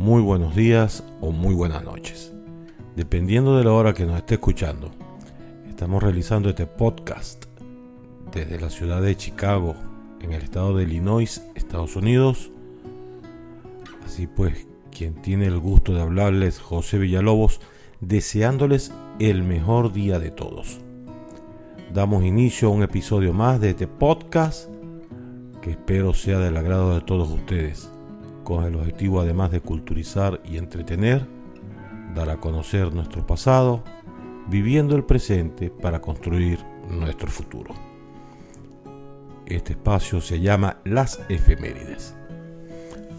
muy buenos días o muy buenas noches. Dependiendo de la hora que nos esté escuchando, estamos realizando este podcast desde la ciudad de Chicago, en el estado de Illinois, Estados Unidos. Así pues, quien tiene el gusto de hablarles, José Villalobos, deseándoles el mejor día de todos. Damos inicio a un episodio más de este podcast que espero sea del agrado de todos ustedes, con el objetivo además de culturizar y entretener, dar a conocer nuestro pasado, viviendo el presente para construir nuestro futuro. Este espacio se llama Las Efemérides.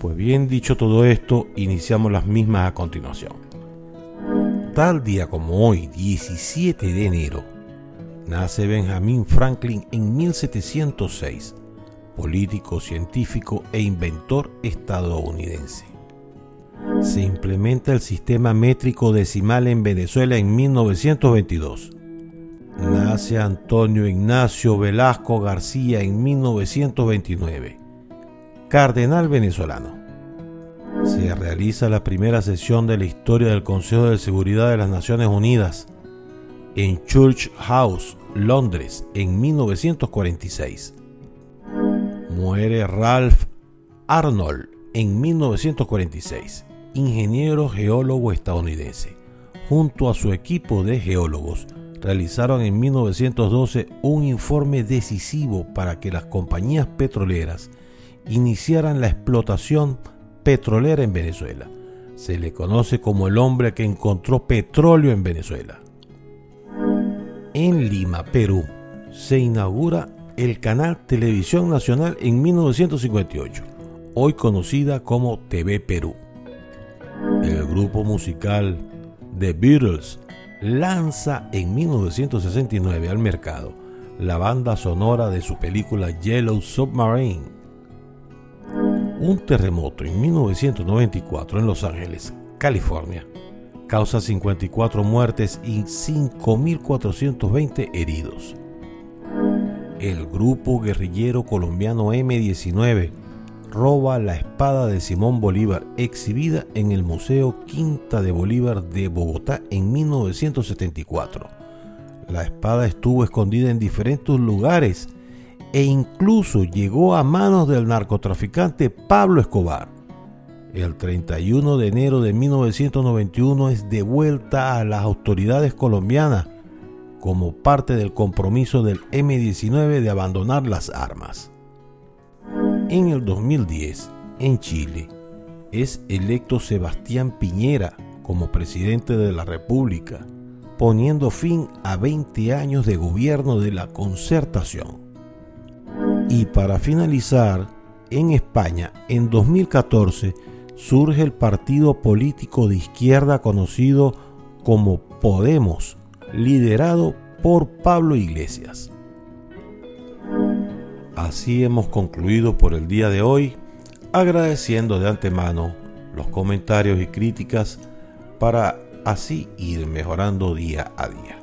Pues bien dicho todo esto, iniciamos las mismas a continuación. Tal día como hoy, 17 de enero, nace Benjamin Franklin en 1706 político, científico e inventor estadounidense. Se implementa el sistema métrico decimal en Venezuela en 1922. Nace Antonio Ignacio Velasco García en 1929, cardenal venezolano. Se realiza la primera sesión de la historia del Consejo de Seguridad de las Naciones Unidas en Church House, Londres, en 1946 muere Ralph Arnold en 1946, ingeniero geólogo estadounidense. Junto a su equipo de geólogos, realizaron en 1912 un informe decisivo para que las compañías petroleras iniciaran la explotación petrolera en Venezuela. Se le conoce como el hombre que encontró petróleo en Venezuela. En Lima, Perú, se inaugura el canal Televisión Nacional en 1958, hoy conocida como TV Perú. El grupo musical The Beatles lanza en 1969 al mercado la banda sonora de su película Yellow Submarine. Un terremoto en 1994 en Los Ángeles, California, causa 54 muertes y 5.420 heridos el grupo guerrillero colombiano M-19 roba la espada de Simón Bolívar exhibida en el Museo Quinta de Bolívar de Bogotá en 1974. La espada estuvo escondida en diferentes lugares e incluso llegó a manos del narcotraficante Pablo Escobar. El 31 de enero de 1991 es devuelta a las autoridades colombianas como parte del compromiso del M-19 de abandonar las armas. En el 2010, en Chile, es electo Sebastián Piñera como presidente de la República, poniendo fin a 20 años de gobierno de la concertación. Y para finalizar, en España, en 2014, surge el partido político de izquierda conocido como Podemos, liderado por Pablo Iglesias. Así hemos concluido por el día de hoy, agradeciendo de antemano los comentarios y críticas para así ir mejorando día a día.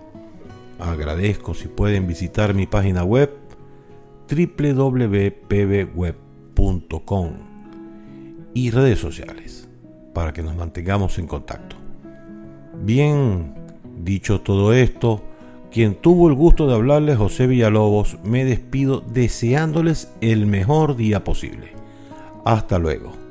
Agradezco si pueden visitar mi página web www.pbweb.com y redes sociales para que nos mantengamos en contacto. Bien, Dicho todo esto, quien tuvo el gusto de hablarles José Villalobos, me despido deseándoles el mejor día posible. Hasta luego.